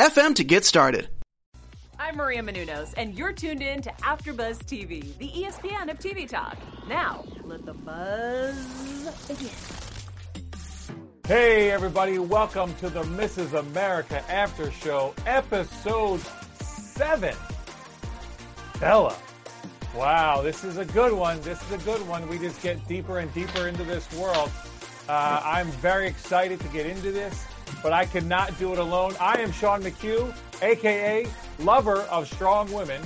FM to get started. I'm Maria Menounos, and you're tuned in to AfterBuzz TV, the ESPN of TV talk. Now, let the buzz begin. Hey, everybody! Welcome to the Mrs. America After Show, episode seven. Bella. Wow, this is a good one. This is a good one. We just get deeper and deeper into this world. Uh, I'm very excited to get into this but I cannot do it alone. I am Sean McHugh, aka lover of strong women,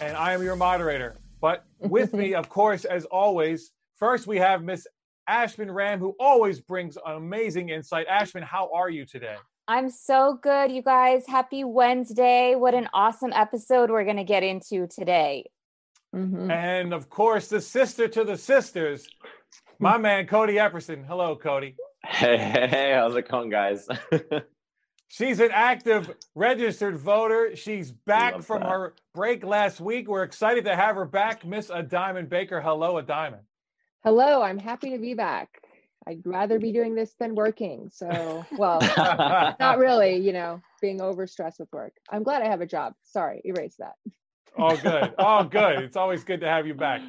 and I am your moderator. But with me, of course, as always, first we have Miss Ashman Ram, who always brings amazing insight. Ashman, how are you today? I'm so good, you guys. Happy Wednesday. What an awesome episode we're going to get into today. Mm-hmm. And of course, the sister to the sisters, my man, Cody Epperson. Hello, Cody. Hey, hey, how's it going, guys? She's an active registered voter. She's back from that. her break last week. We're excited to have her back, Miss A Diamond Baker. Hello, A Diamond. Hello, I'm happy to be back. I'd rather be doing this than working. So, well, not really, you know, being overstressed with work. I'm glad I have a job. Sorry, erase that. Oh, good. Oh, good. It's always good to have you back.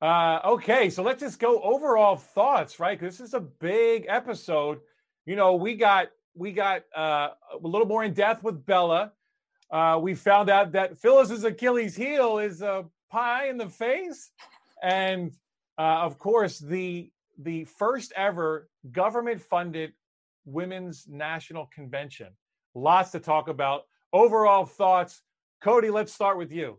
Uh, okay, so let's just go overall thoughts, right? This is a big episode. You know, we got we got uh, a little more in depth with Bella. Uh, we found out that Phyllis's Achilles heel is a pie in the face, and uh, of course the the first ever government funded women's national convention. Lots to talk about. Overall thoughts, Cody. Let's start with you.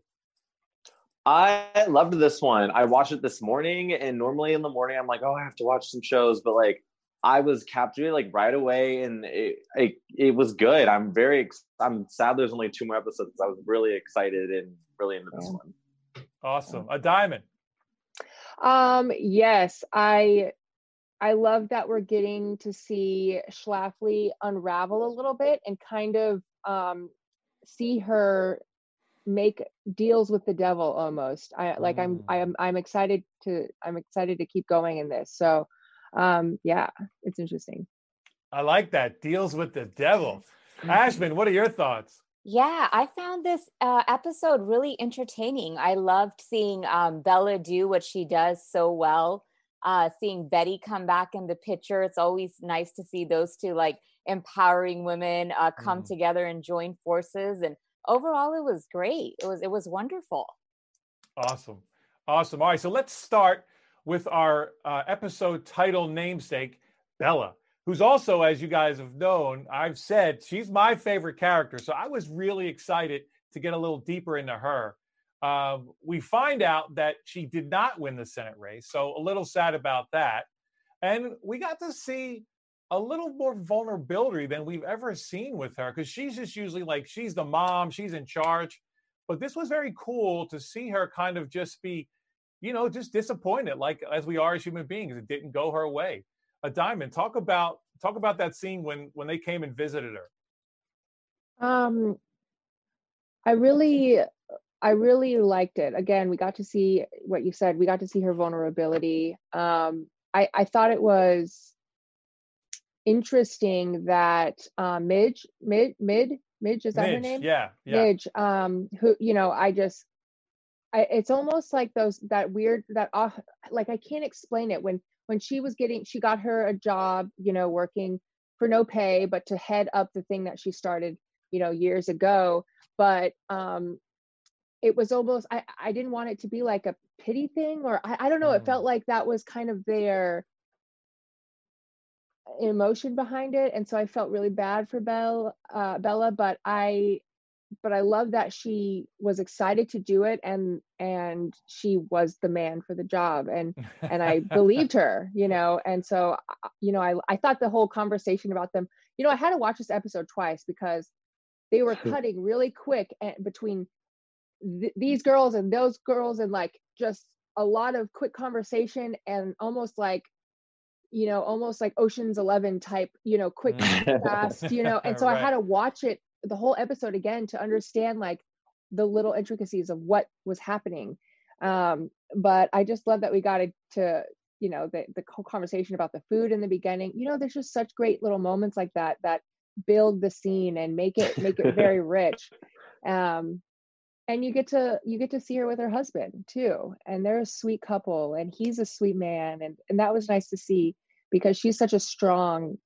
I loved this one. I watched it this morning, and normally in the morning I'm like, oh, I have to watch some shows, but like I was captivated like right away, and it it, it was good. I'm very I'm sad there's only two more episodes. I was really excited and really into this one. Awesome, a diamond. Um, yes, I I love that we're getting to see Schlafly unravel a little bit and kind of um see her make deals with the devil almost. I like i'm mm. i'm i'm excited to i'm excited to keep going in this. So um yeah it's interesting. I like that. Deals with the devil. Ashman what are your thoughts? Yeah i found this uh, episode really entertaining. I loved seeing um, bella do what she does so well uh, seeing betty come back in the picture. It's always nice to see those two like empowering women uh, come mm. together and join forces. And overall it was great. It was it was wonderful. Awesome. Awesome. All right so let's start with our uh, episode title namesake bella who's also as you guys have known i've said she's my favorite character so i was really excited to get a little deeper into her. Um, we find out that she did not win the senate race so a little sad about that. And we got to see a little more vulnerability than we've ever seen with her because she's just usually like she's the mom, she's in charge. But this was very cool to see her kind of just be, you know, just disappointed, like as we are as human beings. It didn't go her way. A diamond. Talk about talk about that scene when when they came and visited her. Um, I really I really liked it. Again, we got to see what you said. We got to see her vulnerability. Um, I, I thought it was interesting that uh, Midge, Mid, Mid, Midge, is that Midge, her name? Yeah, yeah. Midge, um, who, you know, I just, I, it's almost like those, that weird, that, uh, like, I can't explain it. When, when she was getting, she got her a job, you know, working for no pay, but to head up the thing that she started, you know, years ago. But, um, it was almost, I, I didn't want it to be like a pity thing or I, I don't know. Mm. It felt like that was kind of their, emotion behind it and so i felt really bad for belle uh, bella but i but i love that she was excited to do it and and she was the man for the job and and i believed her you know and so uh, you know i i thought the whole conversation about them you know i had to watch this episode twice because they were cutting really quick and between th- these girls and those girls and like just a lot of quick conversation and almost like you know almost like oceans 11 type you know quick fast you know and so Right. i had to watch it the whole episode again to understand like the little intricacies of what was happening. Um but i just love that we got it to you know the the whole conversation about the food in the beginning. You know there's just such great little moments like that that build the scene and make it make it very rich. Um and you get to you get to see her with her husband too and they're a sweet couple and he's a sweet man and and that was nice to see because she's such a strong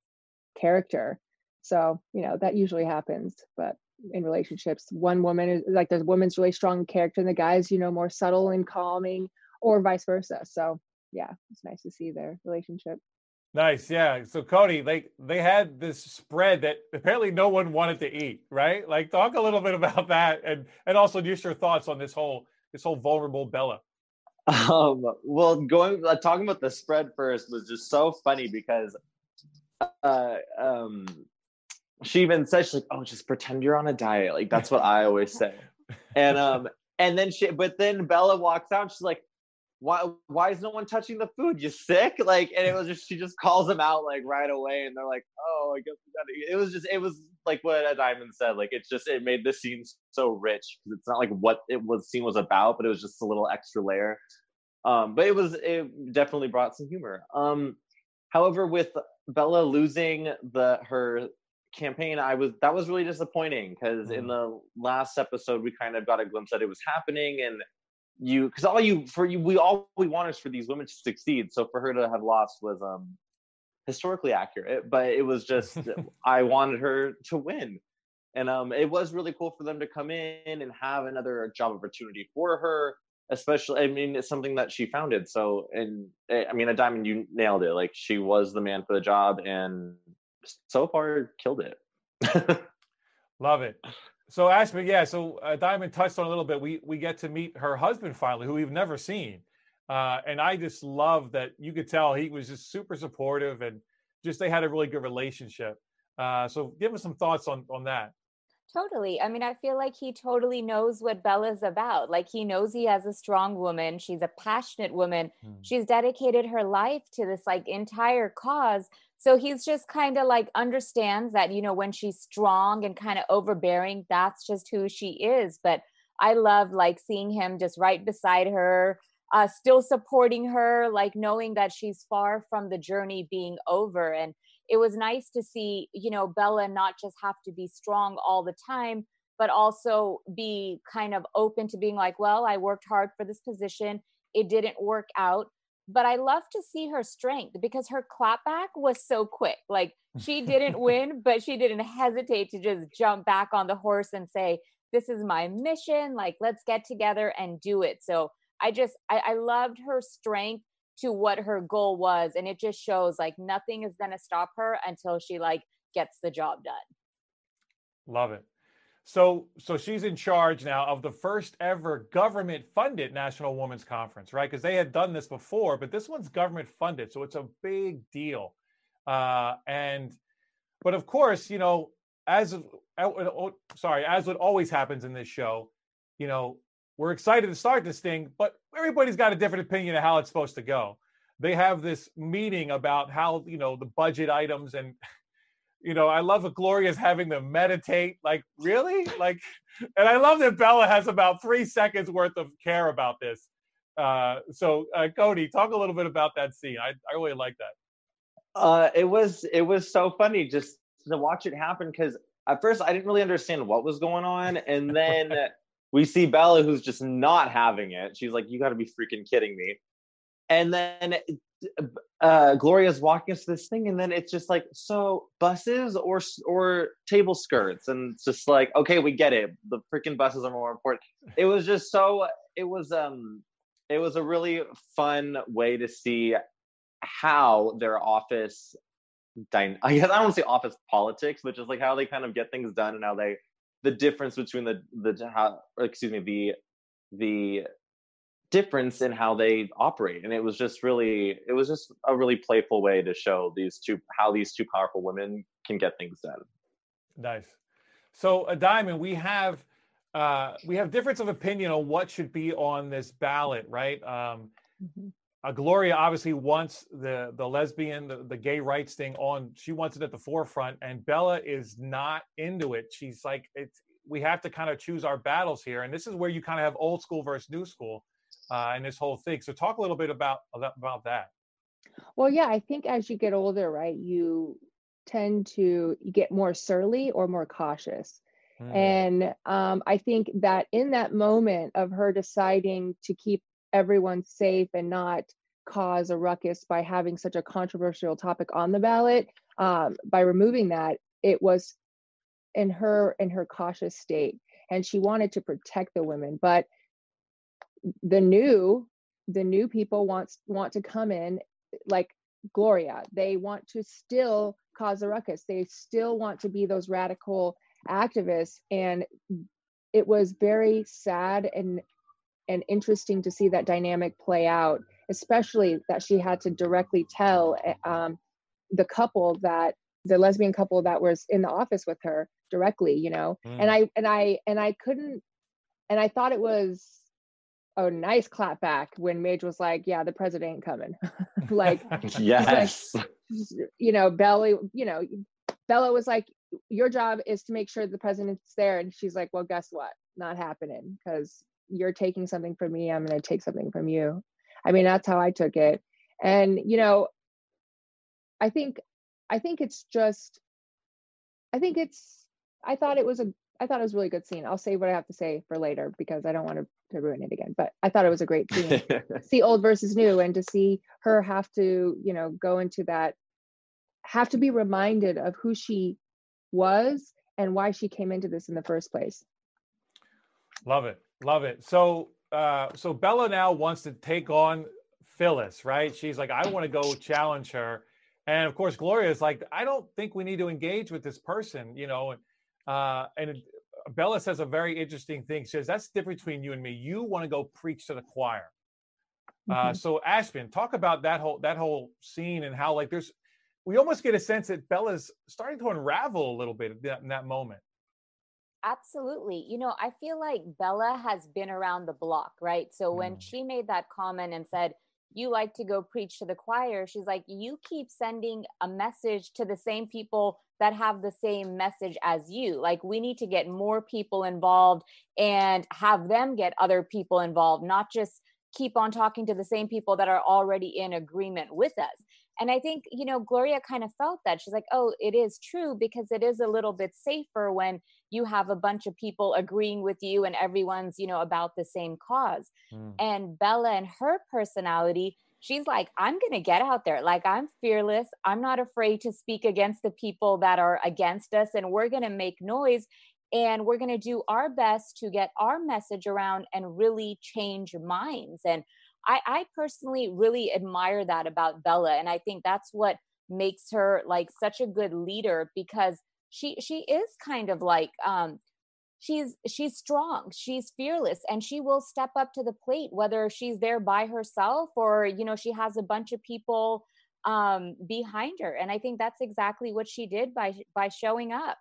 character. So you know that usually happens but in relationships one woman is like the woman's really strong character and the guy's you know more subtle and calming or vice versa. So yeah it's nice to see their relationship Nice, yeah. So Cody, they they had this spread that apparently no one wanted to eat, right? Like talk a little bit about that and and also just your thoughts on this whole this whole vulnerable Bella. Um, well, going uh, talking about the spread first was just so funny because, uh, um, she even said she's like, "Oh, just pretend you're on a diet." Like that's what I always say. And um, and then she, but then Bella walks out. She's like, "Why? Why is no one touching the food? You sick?" Like, and it was just she just calls them out like right away, and they're like, "Oh, I guess we gotta." It was just it was like what Diamond said. Like it's just it made the scene so rich because it's not like what it was scene was about, but it was just a little extra layer. Um, but it was it definitely brought some humor. Um, however, with Bella losing the her campaign, I was that was really disappointing because in the last episode we kind of got a glimpse that it was happening and you because all you for you we all we want is for these women to succeed. So for her to have lost was um historically accurate, but it was just I wanted her to win. And um, it was really cool for them to come in and have another job opportunity for her especially i mean it's something that she founded so and eh, i mean a diamond you nailed it like she was the man for the job and so far killed it Love it. So Ashman, yeah. So uh, Diamond touched on a little bit. We we get to meet her husband finally, who we've never seen, uh, and I just love that you could tell he was just super supportive and just they had a really good relationship. Uh, so give us some thoughts on on that. Totally. I mean, I feel like he totally knows what Bella's about. Like he knows he has a strong woman. She's a passionate woman. She's dedicated her life to this like entire cause. So he's just kind of like understands that, you know, when she's strong and kind of overbearing, that's just who she is. But I love like seeing him just right beside her, uh, still supporting her, like knowing that she's far from the journey being over. And it was nice to see, you know, Bella not just have to be strong all the time, but also be kind of open to being like, well, I worked hard for this position. It didn't work out. But I love to see her strength because her clapback was so quick. Like she didn't win, but she didn't hesitate to just jump back on the horse and say, This is my mission. Like, let's get together and do it. So I just, I, I loved her strength to what her goal was and it just shows like nothing is going to stop her until she like gets the job done Love it. So so she's in charge now of the first ever government funded National Women's Conference, right? Because they had done this before, but this one's government funded, so it's a big deal. Uh, and but of course, you know, as uh, uh, sorry, as what always happens in this show, you know, we're excited to start this thing, but everybody's got a different opinion of how it's supposed to go. They have this meeting about how you know the budget items and you know, I love that Gloria's having them meditate. Like, really? Like, and I love that Bella has about three seconds worth of care about this. Uh, so, uh, Cody, talk a little bit about that scene. I, I really like that. uh it was it was so funny just to watch it happen because at first i didn't really understand what was going on and then we see bella who's just not having it. She's like you got to be freaking kidding me. And then uh gloria's walking us to this thing and then it's just like so buses or or table skirts? And it's just like okay we get it. The freaking buses are more important. It was just so it was um it was a really fun way to see how their office I guess I don't want to say office politics, but just like how they kind of get things done and how they the difference between the the how excuse me the the difference in how they operate and it was just really it was just a really playful way to show these two how these two powerful women can get things done Nice. So, a diamond, we have uh, we have difference of opinion on what should be on this ballot, right? Um, Mhm. Uh, Gloria obviously wants the the lesbian, the, the gay rights thing on. She wants it at the forefront, and Bella is not into it. She's like, it's we have to kind of choose our battles here, and this is where you kind of have old school versus new school, uh, and this whole thing. So, talk a little bit about about that. Well, yeah, I think as you get older, right, you tend to get more surly or more cautious. Mm. And um, I think that in that moment of her deciding to keep everyone safe and not cause a ruckus by having such a controversial topic on the ballot, um, by removing that, it was in her in her cautious state, and she wanted to protect the women. But the new the new people wants want to come in like Gloria. They want to still cause a ruckus. They still want to be those radical activists and it was very sad and and interesting to see that dynamic play out especially that she had to directly tell um, the couple that the lesbian couple that was in the office with her directly you know Mm. and i and i and i couldn't and i thought it was a nice clap back when Midge was like yeah the president ain't coming like yes. you know, Bella, you know, Bella was like, your job is to make sure the president's there. And she's like, well, guess what? Not happening because you're taking something from me. I'm going to take something from you. I mean, that's how I took it. And, you know, I think, I think it's just, I think it's, I thought it was a, I thought it was a really good scene. I'll say what I have to say for later because I don't want to, to ruin it again. But I thought it was a great scene see old versus new and to see her have to you know go into that have to be reminded of who she was and why she came into this in the first place Love it, love it. So, uh, so Bella now wants to take on Phyllis, right? She's like, I want to go challenge her, and of course, Gloria is like, I don't think we need to engage with this person, you know. And uh, and Bella says a very interesting thing. She says that's the difference between you and me. You want to go preach to the choir. Uh, Mhm. so Ashvin, talk about that whole that whole scene and how like there's we almost get a sense that Bella's starting to unravel a little bit in that, in that moment. Absolutely. You know, I feel like Bella has been around the block, right? So when Mm. she made that comment and said, You like to go preach to the choir, she's like, You keep sending a message to the same people that have the same message as you. Like, we need to get more people involved and have them get other people involved, not just keep on talking to the same people that are already in agreement with us. And I think, you know, Gloria kind of felt that. She's like, oh, it is true because it is a little bit safer when you have a bunch of people agreeing with you and everyone's, you know, about the same cause. Mm. And Bella and her personality, she's like, I'm going to get out there. Like, I'm fearless. I'm not afraid to speak against the people that are against us, and we're going to make noise. And we're going to do our best to get our message around and really change minds. And I, I personally really admire that about Bella. And I think that's what makes her like such a good leader because she she is kind of like um she's she's strong she's fearless and she will step up to the plate whether she's there by herself or you know she has a bunch of people um behind her. And i think that's exactly what she did by by showing up.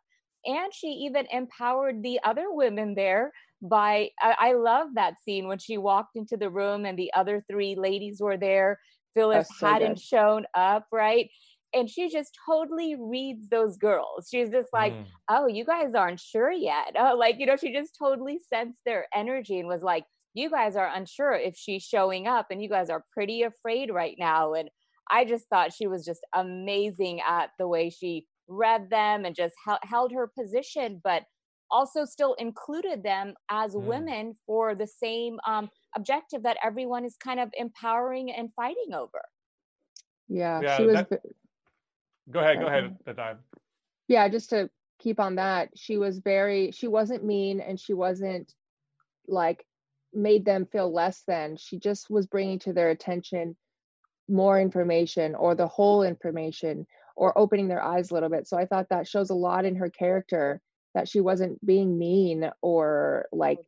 And she even empowered the other women there by I, I love that scene when she walked into the room and the other three ladies were there. Phyllis so hadn't good. shown up right and she just totally reads those girls she's just like Mm. oh you guys aren't sure yet oh like you know she just totally sensed their energy and was like you guys are unsure if she's showing up and you guys are pretty afraid right now and i just thought she was just amazing at the way she read them and just hel- held her position but also still included them as Mm. women for the same um, objective that everyone is kind of empowering and fighting over yeah, Yeah, she was that- ve- Go ahead, go ahead, um, the dive. yeah just to keep on that she was very she wasn't mean and she wasn't like made them feel less than. She just was bringing to their attention more information or the whole information or opening their eyes a little bit. So i thought that shows a lot in her character that she wasn't being mean or like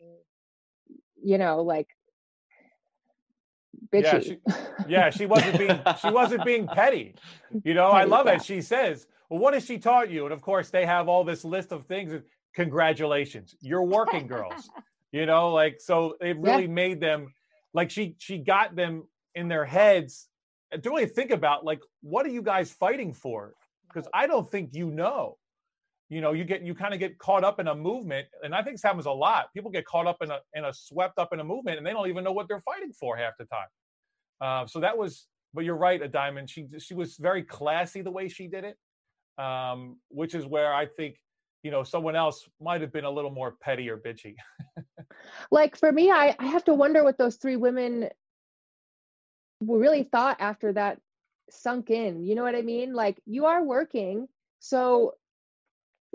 you know like bitchy Yeah, she- Yeah, she wasn't being she wasn't being petty. You know, I love yeah. it. She says, "Well, what has she taught you?" And of course, they have all this list of things. congratulations, you're working girls. you know, like so it really yeah. made them like she she got them in their heads to really think about like what are you guys fighting for? Because I don't think you know. You know, you get you kind of get caught up in a movement, and I think this happens a lot. People get caught up in a in a swept up in a movement, and they don't even know what they're fighting for half the time. Uh, so that was, but you're right, a diamond. She she was very classy the way she did it, um, which is where I think you know someone else might have been a little more petty or bitchy. like for me, I I have to wonder what those three women really thought after that sunk in. You know what I mean? Like you are working, so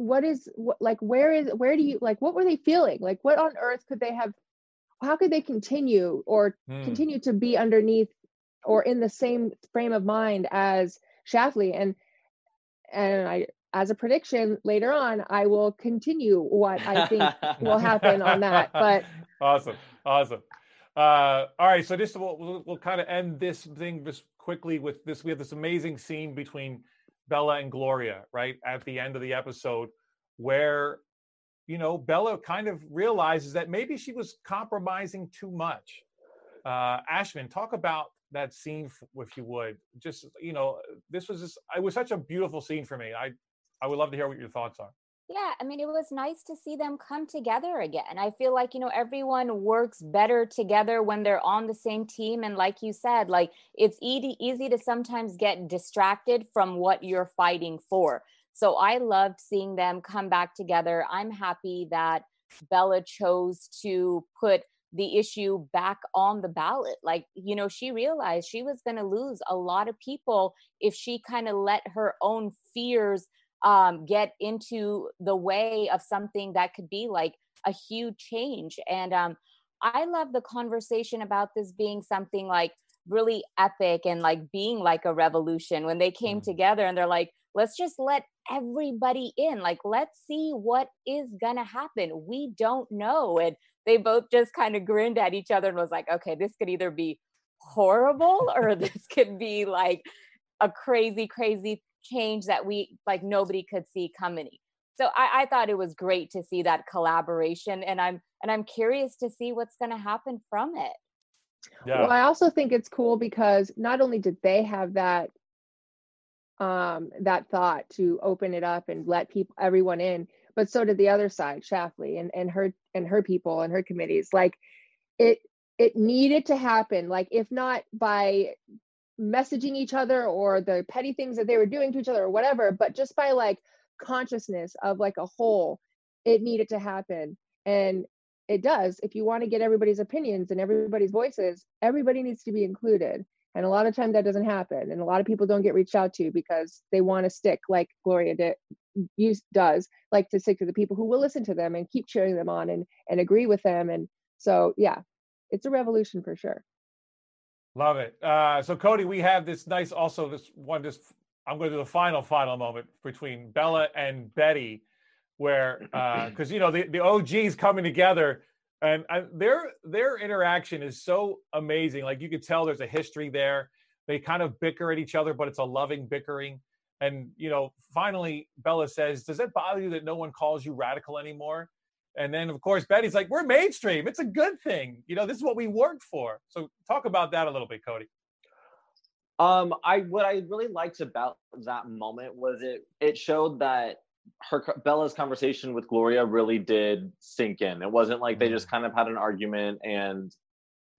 what is what, like where is where do you like what were they feeling? Like what on earth could they have how could they continue or mm. continue to be underneath or in the same frame of mind as Schlafly and and I as a prediction later on I will continue what I think will happen on that but awesome awesome uh all right so just we'll, we'll, we'll kind of end this thing just quickly with this we have this amazing scene between Bella and Gloria right at the end of the episode where you know, Bella kind of realizes that maybe she was compromising too much. Uh, Ashman, talk about that scene, if you would. Just, you know, this was just, it was such a beautiful scene for me. I, I would love to hear what your thoughts are. Yeah, I mean, it was nice to see them come together again. I feel like, you know, everyone works better together when they're on the same team. And like you said, like it's easy, easy to sometimes get distracted from what you're fighting for. So I loved seeing them come back together. I'm happy that Bella chose to put the issue back on the ballot. Like, you know, she realized she was going to lose a lot of people if she kind of let her own fears um, get into the way of something that could be like a huge change. And um, I love the conversation about this being something like really epic and like being like a revolution when they came mm. together and they're like, let's just let everybody in. Like, let's see what is going to happen. We don't know. And they both just kind of grinned at each other and was like, okay, this could either be horrible or this could be like a crazy, crazy change that we like nobody could see coming. So I, I thought it was great to see that collaboration and I'm and I'm curious to see what's gonna happen from it. Yeah. Well, I also think it's cool because not only did they have that um, that thought to open it up and let people everyone in but so did the other side Schlafly and, and her and her people and her committees like it it needed to happen like if not by messaging each other or the petty things that they were doing to each other or whatever but just by like consciousness of like a whole it needed to happen and it does if you want to get everybody's opinions and everybody's voices everybody needs to be included and a lot of times that doesn't happen. And a lot of people don't get reached out to because they want to stick like Gloria did, use, does, like to stick to the people who will listen to them and keep cheering them on and, and agree with them. And so, yeah, it's a revolution for sure. Love it. Uh, so Cody, we have this nice, also this one, just I'm going to do the final, final moment between Bella and Betty, where because uh, you know the the OGs coming together and I, their their interaction is so amazing. Like you could tell, there's a history there. They kind of bicker at each other, but it's a loving bickering. And you know, finally, Bella says, "Does it bother you that no one calls you radical anymore?" And then, of course, Betty's like, "We're mainstream. It's a good thing. You know, this is what we work for." So, talk about that a little bit, Cody. Um, I what I really liked about that moment was it it showed that her Bella's conversation with Gloria really did sink in. It wasn't like they just mm. kind of had an argument and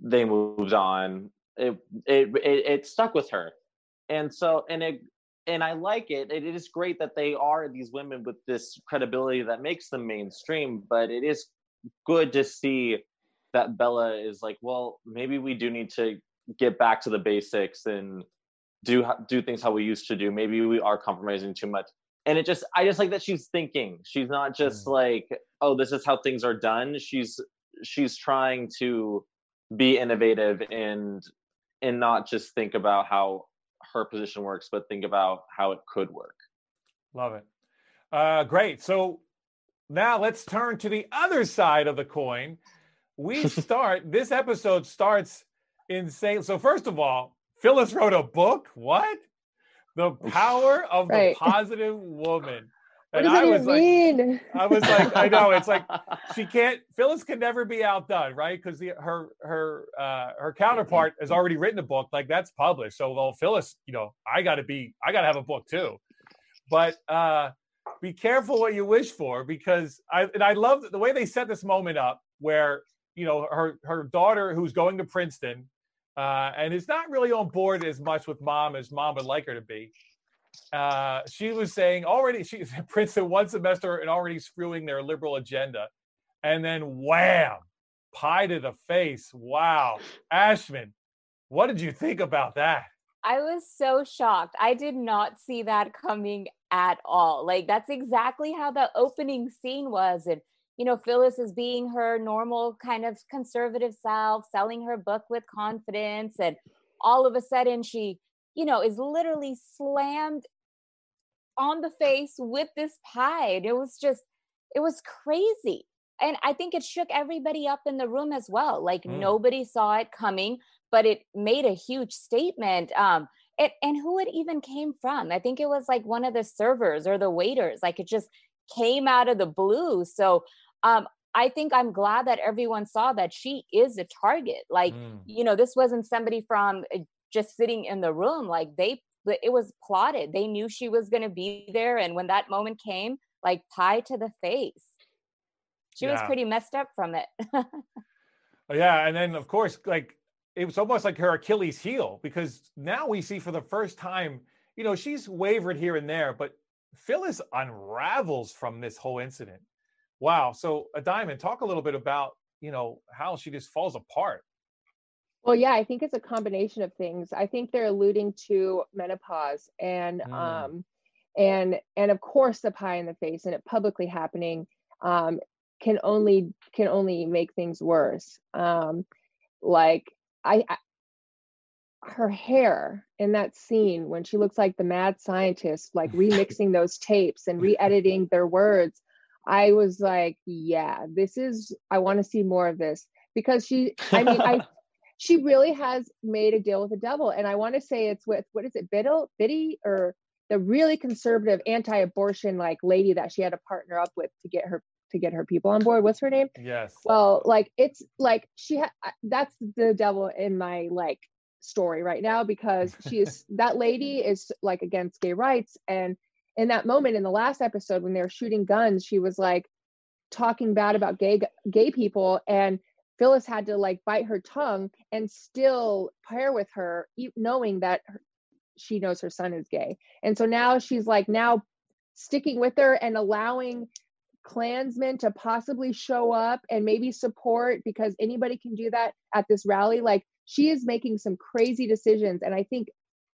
they moved on. It it it, it stuck with her, and so and it and I like it. It is great that they are these women with this credibility that makes them mainstream. But it is good to see that Bella is like, well, maybe we do need to get back to the basics and do do things how we used to do. Maybe we are compromising too much and it just i just like that she's thinking she's not just mm. like oh this is how things are done she's she's trying to be innovative and and not just think about how her position works but think about how it could work. Love it. Uh great. So now let's turn to the other side of the coin. We start this episode starts insane so first of all phyllis wrote a book? What? The power of right. the positive woman. What does that even mean? I was like, I know it's like she can't. Phyllis can never be outdone, right? Because her her uh, her counterpart has already written a book, like that's published. So, well, Phyllis, you know, I got to be, I got to have a book too. But uh, be careful what you wish for, because I and I love the way they set this moment up, where you know her her daughter who's going to Princeton, uh, and is not really on board as much with mom as mom would like her to be uh, she was saying already she's Princeton one semester and already screwing their liberal agenda. And then wham, pie to the face. Wow. Ashman, what did you think about that? I was so shocked. I did not see that coming at all. Like that's exactly how the opening scene was. And you know, Phyllis is being her normal kind of conservative self, selling her book with confidence. And all of a sudden she you know, is literally slammed on the face with this pie. And it was just, it was crazy. And I think it shook everybody up in the room as well. Like mm. nobody saw it coming, but it made a huge statement. Um, it, and who it even came from. I think it was like one of the servers or the waiters. Like it just came out of the blue. So um, I think I'm glad that everyone saw that she is a target. Like, mm. you know, this wasn't somebody from just sitting in the room like they it was plotted. They knew she was going to be there and when that moment came like pie to the face. She yeah. was pretty messed up from it. Oh, yeah and then of course like it was almost like her achilles heel because now we see for the first time you know she's wavered here and there but phyllis unravels from this whole incident. Wow so a diamond talk a little bit about you know how she just falls apart well, yeah, I think it's a combination of things. I think they're alluding to menopause and mm. um and and of course the pie in the face and it publicly happening um can only can only make things worse. Um like I, I her hair in that scene when she looks like the mad scientist like remixing those tapes and re-editing their words i was like yeah this is i want to see more of this because she i mean i she really has made a deal with the devil. And I want to say it's with what is it, Biddle, Biddy, or the really conservative anti-abortion like lady that she had to partner up with to get her to get her people on board. What's her name? Yes. Well, like it's like she ha- that's the devil in my like story right now because she is that lady is like against gay rights and in that moment in the last episode when they were shooting guns she was like talking bad about gay gay people and Phyllis had to like bite her tongue and still pair with her, knowing that she knows her son is gay. And so now she's like now sticking with her and allowing Klansmen to possibly show up and maybe support because anybody can do that at this rally. Like she is making some crazy decisions. And I think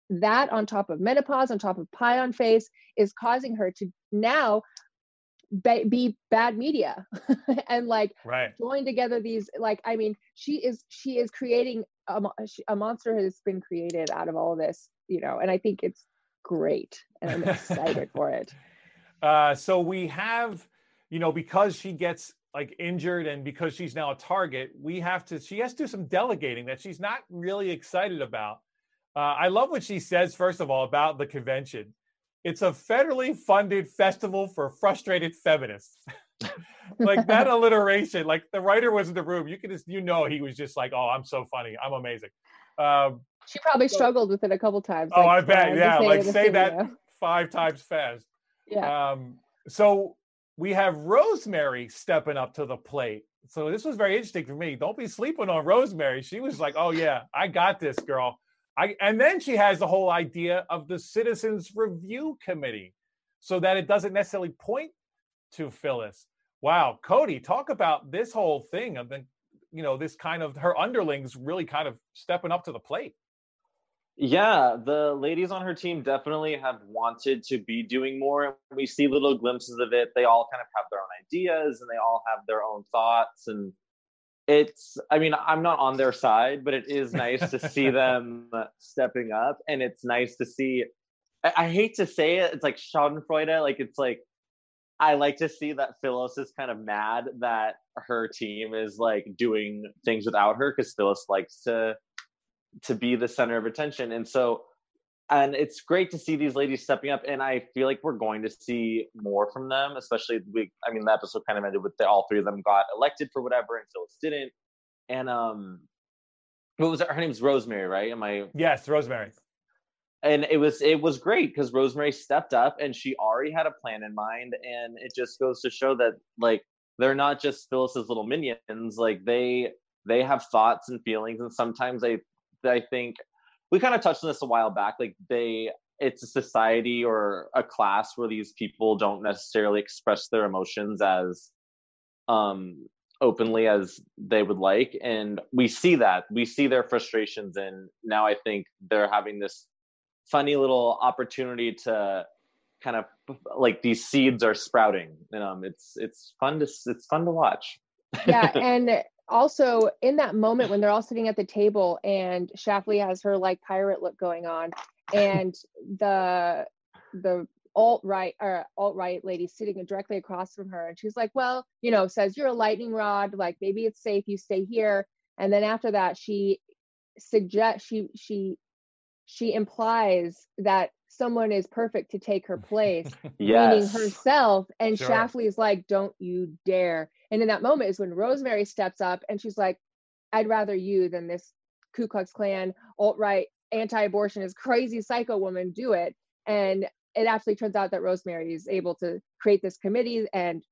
that on top of menopause, on top of pie on face, is causing her to now be, be bad media and like right. join together these like i mean she is she is creating a, a monster has been created out of all this you know and i think it's great and i'm excited for it. Uh so we have you know because she gets like injured and because she's now a target we have to she has to do some delegating that she's not really excited about. Uh, i love what she says first of all about the convention it's a federally funded festival for frustrated feminists. like that alliteration, like the writer was in the room. You can just, you know, he was just like, oh, I'm so funny. I'm amazing. Um, she probably so, struggled with it a couple times. Oh, like, I bet. Uh, yeah. Like say that five times fast. Yeah. Um, so we have Rosemary stepping up to the plate. So this was very interesting for me. Don't be sleeping on Rosemary. She was like, oh, yeah, I got this, girl. I, and then she has the whole idea of the Citizens Review Committee so that it doesn't necessarily point to Phyllis. Wow, Cody, talk about this whole thing of the, you know, this kind of her underlings really kind of stepping up to the plate. Yeah, the ladies on her team definitely have wanted to be doing more. We see little glimpses of it. They all kind of have their own ideas and they all have their own thoughts and it's i mean i'm not on their side but it is nice to see them stepping up and it's nice to see I, I, hate to say it it's like schadenfreude like it's like i like to see that phyllis is kind of mad that her team is like doing things without her because phyllis likes to to be the center of attention and so and it's great to see these ladies stepping up and i feel like we're going to see more from them especially we i mean the episode kind of ended with the, all three of them got elected for whatever and phyllis didn't and um what was it? her name's rosemary right am i yes rosemary and it was it was great because rosemary stepped up and she already had a plan in mind and it just goes to show that like they're not just phyllis's little minions like they they have thoughts and feelings and sometimes i i think we kind of touched on this a while back like they it's a society or a class where these people don't necessarily express their emotions as um openly as they would like and we see that. We see their frustrations and now i think they're having this funny little opportunity to kind of like these seeds are sprouting and um it's it's fun to it's fun to watch. Yeah and also in that moment when they're all sitting at the table and Schlafly has her like pirate look going on and the the alt right or uh, alt right lady sitting directly across from her and she's like well you know says you're a lightning rod like maybe it's safe you stay here and then after that she suggests she she she implies that someone is perfect to take her place yes. meaning herself and sure. Schlafly is like don't you dare and in that moment is when Rosemary steps up and she's like, I'd rather you than this Ku Klux Klan, alt right, anti abortionist, crazy psycho woman do it. And it actually turns out that Rosemary is able to create this committee and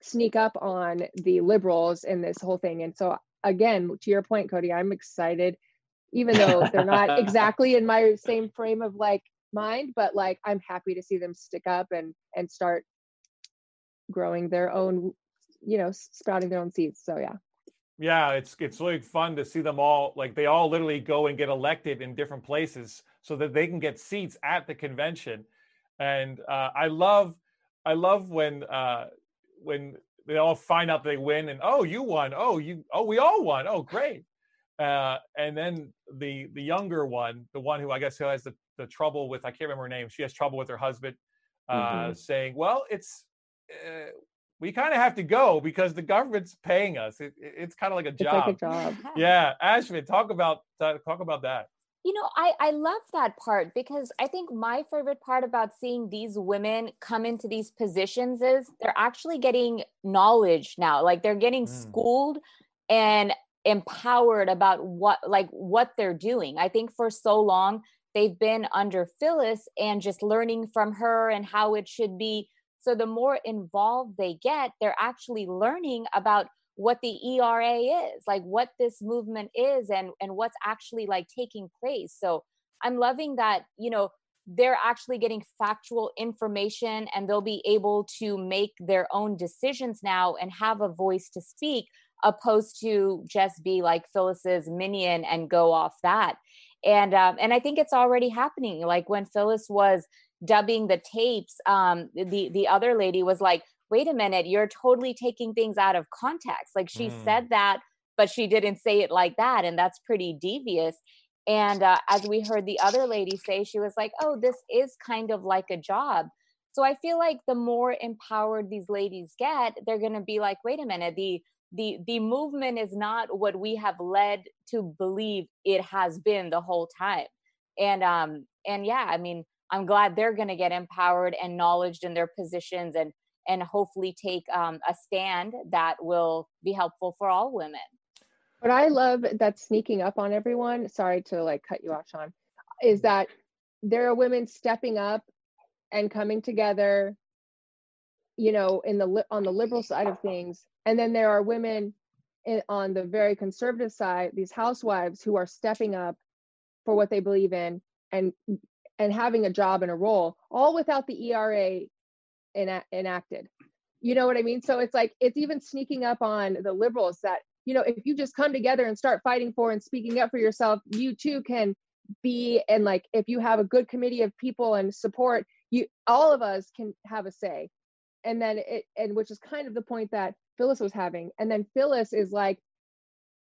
sneak up on the liberals in this whole thing. And so, again, to your point, Cody, I'm excited, even though they're not exactly in my same frame of like mind, but like I'm happy to see them stick up and and start growing their own you know sprouting their own seeds so yeah. Yeah it's it's really fun to see them all like they all literally go and get elected in different places so that they can get seats at the convention. And uh, i love i love when uh when they all find out they win and oh you won. Oh you oh we all won. Oh great. Uh and then the the younger one the one who i guess who has the, the trouble with i can't remember her name she has trouble with her husband uh mm-hmm. saying well it's uh, we kind of have to go because the government's paying us. It, it's kind of like a job. Like a job. yeah, Ashvin, talk about talk about that. You know, I I love that part because I think my favorite part about seeing these women come into these positions is they're actually getting knowledge now. Like they're getting mm. schooled and empowered about what like what they're doing. I think for so long they've been under Phyllis and just learning from her and how it should be so the more involved they get, they're actually learning about what the ERA is, like what this movement is and and what's actually like taking place. So I'm loving that, you know, they're actually getting factual information and they'll be able to make their own decisions now and have a voice to speak opposed to just be like Phyllis's minion and go off that. And um, and I think it's already happening. Like when Phyllis was dubbing the tapes, um, the the other lady was like, "Wait a minute, you're totally taking things out of context." Like she mm. said that, but she didn't say it like that, and that's pretty devious. And uh, as we heard the other lady say, she was like, "Oh, this is kind of like a job." So I feel like the more empowered these ladies get, they're going to be like, "Wait a minute, the the the movement is not what we have led to believe it has been the whole time." And um and yeah, I mean, I'm glad they're going to get empowered and knowledged in their positions and and hopefully take um, a stand that will be helpful for all women. What I love that's sneaking up on everyone, sorry to like cut you off, Sean, is that there are women stepping up and coming together, you know, in the on the liberal side of things, and then there are women in, on the very conservative side, these housewives who are stepping up for what they believe in and and having a job and a role, all without the ERA ena- enacted. You know what I mean? So it's like it's even sneaking up on the liberals that you know if you just come together and start fighting for and speaking up for yourself, you too can be and like if you have a good committee of people and support, you all of us can have a say. And then it and which is kind of the point that Phyllis was having. And then Phyllis is like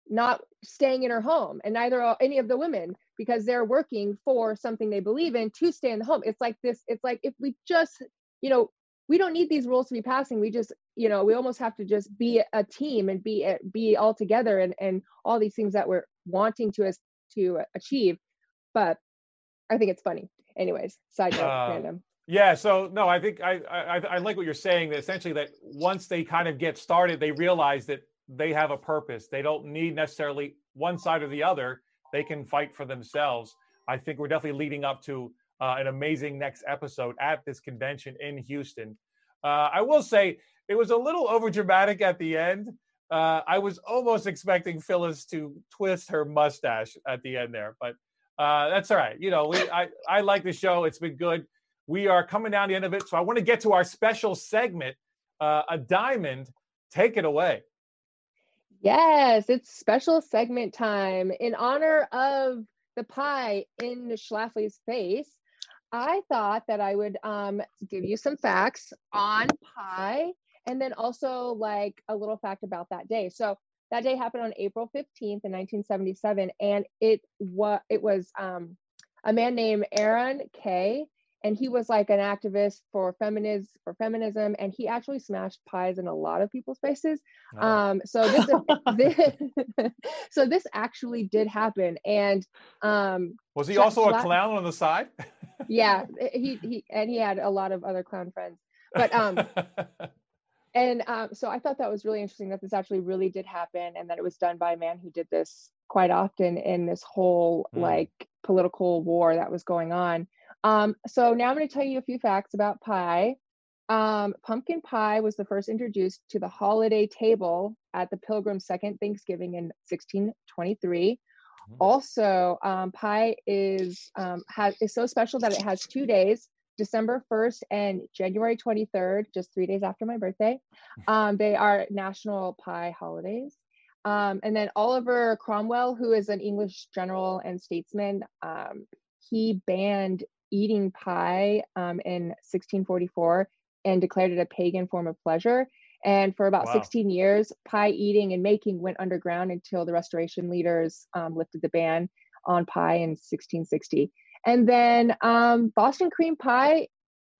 not staying in her home and neither are any of the women because they're working for something they believe in to stay in the home. It's like this, it's like if we just, you know, we don't need these rules to be passing. We just, you know, we almost have to just be a team and be be all together and and all these things that we're wanting to us to achieve. But I think it's funny. Anyways, side note, Uh, random. Yeah, so no, I think I, I I I like what you're saying. That essentially, that once they kind of get started, they realize that they have a purpose. They don't need necessarily one side or the other. They can fight for themselves. I think we're definitely leading up to uh, an amazing next episode at this convention in Houston. Uh, I will say it was a little overdramatic at the end. Uh, I was almost expecting Phyllis to twist her mustache at the end there, but uh, that's all right. You know, we I I like the show. It's been good. We are coming down the end of it, so I want to get to our special segment, uh, a diamond. Take it away. Yes, it's special segment time in honor of the pie in Schlafly's face. I thought that I would um, give you some facts on pie and then also like a little fact about that day. So that day happened on April 15th in 1977 and it was it was um, a man named Aron Kay and he was like an activist for feminism for feminism and he actually smashed pies in a lot of people's faces Oh. um so this, this so this actually did happen and um Was he also a clown on the side? yeah he he and he had a lot of other clown friends but um and um so i thought that was really interesting that this actually really did happen and that it was done by a man who did this quite often in this whole Mm. like political war that was going on um so now i'm going to tell you a few facts about pie um, pumpkin pie was the first introduced to the holiday table at the Pilgrim's Second Thanksgiving in 1623. Mm. Also, um, pie is um, has is so special that it has two days, December 1st and January 23rd, just three days after my birthday. Um, they are national pie holidays. Um, and then Oliver Cromwell, who is an English general and statesman, um, he banned eating pie um, in 1644 and declared it a pagan form of pleasure. And for about Wow. 16 years, pie eating and making went underground until the Restoration leaders um, lifted the ban on pie in 1660. And then um, Boston cream pie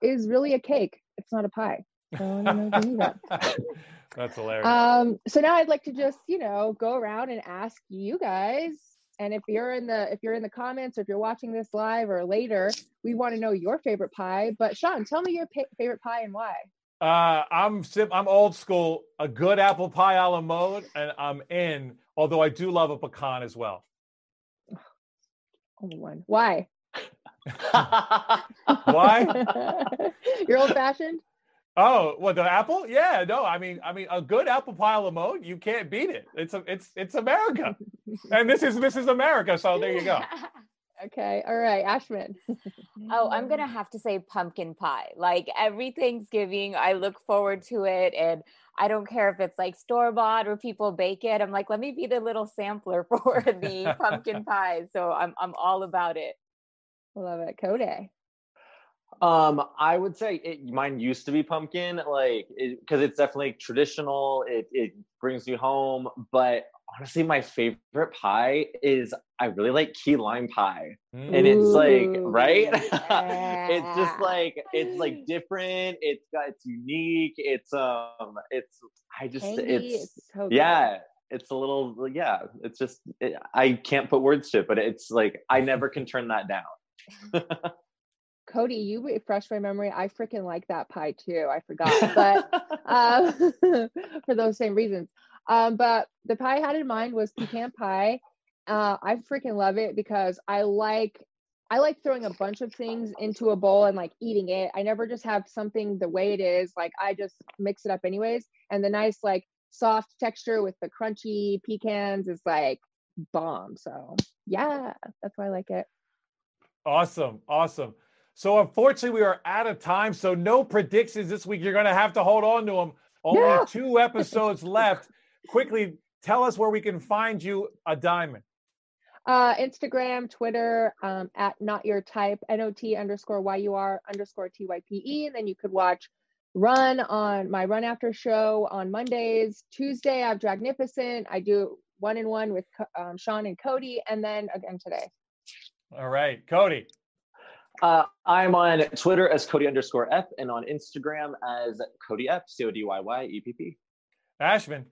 is really a cake. It's not a pie. So I don't know if you knew that. That's hilarious. Um, so now I'd like to just, you know, go around and ask you guys. And if you're in the if you're in the comments or if you're watching this live or later, we want to know your favorite pie. But Sean, tell me your pa- favorite pie and why. Uh, I'm sim- I'm old school. A good apple pie a la mode, and I'm in. Although I do love a pecan as well. Only one. Why? Why? you're old fashioned. Oh, what the apple? Yeah, no. I mean, I mean, a good apple pie a la mode, you can't beat it. It's a, it's it's America, and this is this is America. So there you go. Okay. All right, Ashman. Oh, I'm gonna have to say pumpkin pie. Like every Thanksgiving, I look forward to it, and I don't care if it's like store bought or people bake it. I'm like, let me be the little sampler for the pumpkin pie. So I'm I'm all about it. Love it. Cody. Um, I would say it, mine used to be pumpkin, like because it's definitely traditional. It it brings you home. But honestly, my favorite pie is I really like key lime pie, and it's like right. it's just like it's like different. It's got it's unique. It's um, it's I just Tangy, it's, so good. yeah. It's a little yeah. It's just it, I can't put words to it, but it's like I never can turn that down. Cody, you refreshed my memory. I freaking like that pie too. I forgot, but um, for those same reasons. Um, but the pie I had in mind was pecan pie. Uh, I freaking love it because I like I like throwing a bunch of things into a bowl and like eating it. I never just have something the way it is. Like I just mix it up anyways. And the nice like soft texture with the crunchy pecans is like bomb. So yeah, that's why I like it. Awesome, awesome. So unfortunately, we are out of time. So no predictions this week. You're going to have to hold on to them. Only No. two episodes left. Quickly, tell us where we can find you a diamond. Uh, Instagram, Twitter, um, at not your type, not underscore yur underscore type. And then you could watch Run on my Run After show on Mondays. Tuesday, I have Dragnificent. I do one in one with um, Sean and Cody, and then again today. All right, Cody. Uh, I'm on Twitter as Cody underscore F and on Instagram as Cody F, C O D Y Y E P P. Ashman.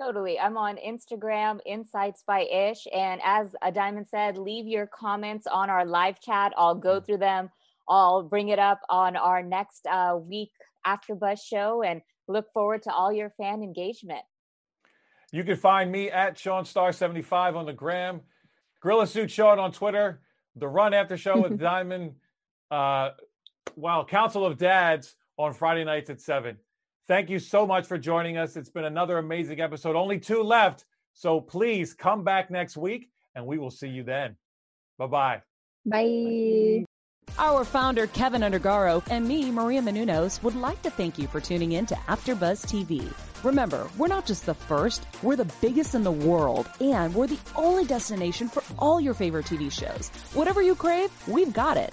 Totally. I'm on Instagram, Insights by Ish. And as a Diamond said, leave your comments on our live chat. I'll go Mm. through them. I'll bring it up on our next uh, week AfterBuzz show and look forward to all your fan engagement. You can find me at Sean Star 75 on the gram, Gorilla Suit Sean on Twitter, the Run After Show with Diamond, uh, wow, Council of Dads on Friday nights at 7. Thank you so much for joining us. It's been another amazing episode. Only two left. So please come back next week and we will see you then. Bye bye. Bye. Our founder, Kevin Undergaro, and me, Maria Menounos, would like to thank you for tuning in to AfterBuzz TV. Remember, we're not just the first, we're the biggest in the world, and we're the only destination for all your favorite TV shows. Whatever you crave, we've got it.